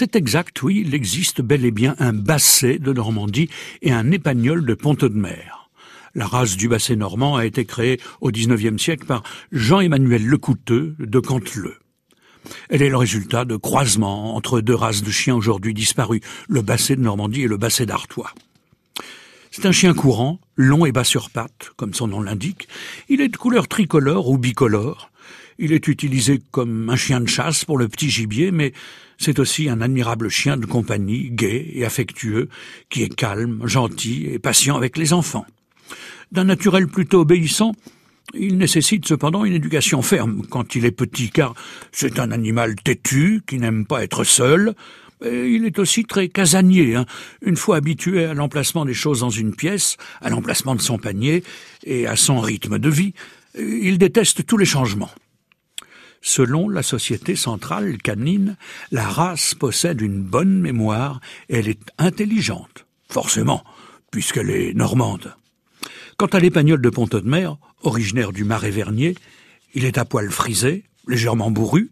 C'est exact, oui, il existe bel et bien un basset de Normandie et un épagnol de Pont-de-Mer. La race du basset normand a été créée au XIXe siècle par Jean-Emmanuel Lecouteux de Canteleu. Elle est le résultat de croisements entre deux races de chiens aujourd'hui disparus, le basset de Normandie et le basset d'Artois. C'est un chien courant, long et bas sur pattes, comme son nom l'indique. Il est de couleur tricolore ou bicolore. Il est utilisé comme un chien de chasse pour le petit gibier, mais c'est aussi un admirable chien de compagnie, gai et affectueux, qui est calme, gentil et patient avec les enfants. D'un naturel plutôt obéissant, il nécessite cependant une éducation ferme quand il est petit, car c'est un animal têtu qui n'aime pas être seul. Il est aussi très casanier. Hein. Une fois habitué à l'emplacement des choses dans une pièce, à l'emplacement de son panier et à son rythme de vie, il déteste tous les changements. Selon la Société centrale canine, la race possède une bonne mémoire et elle est intelligente, forcément, puisqu'elle est normande. Quant à l'épagnol de Pont-de-Mer, originaire du Marais Vernier, il est à poil frisé, légèrement bourru,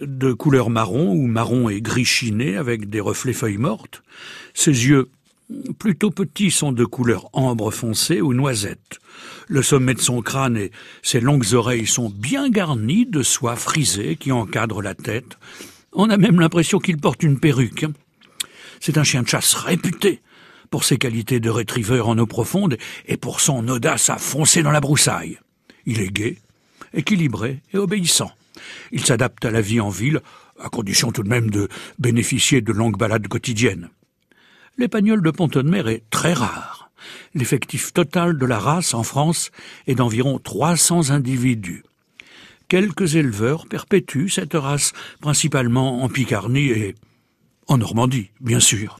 de couleur marron ou marron et gris chiné avec des reflets feuilles mortes. Ses yeux plutôt petits sont de couleur ambre foncé ou noisette. Le sommet de son crâne et ses longues oreilles sont bien garnis de soie frisée qui encadre la tête. On a même l'impression qu'il porte une perruque. C'est un chien de chasse réputé pour ses qualités de retriever en eau profonde et pour son audace à foncer dans la broussaille. Il est gai, équilibré et obéissant. Il s'adapte à la vie en ville, à condition tout de même de bénéficier de longues balades quotidiennes. L'épagnol de Pont-de-Mer est très rare. L'effectif total de la race en France est d'environ 300 individus. Quelques éleveurs perpétuent cette race, principalement en Picardie et en Normandie, bien sûr.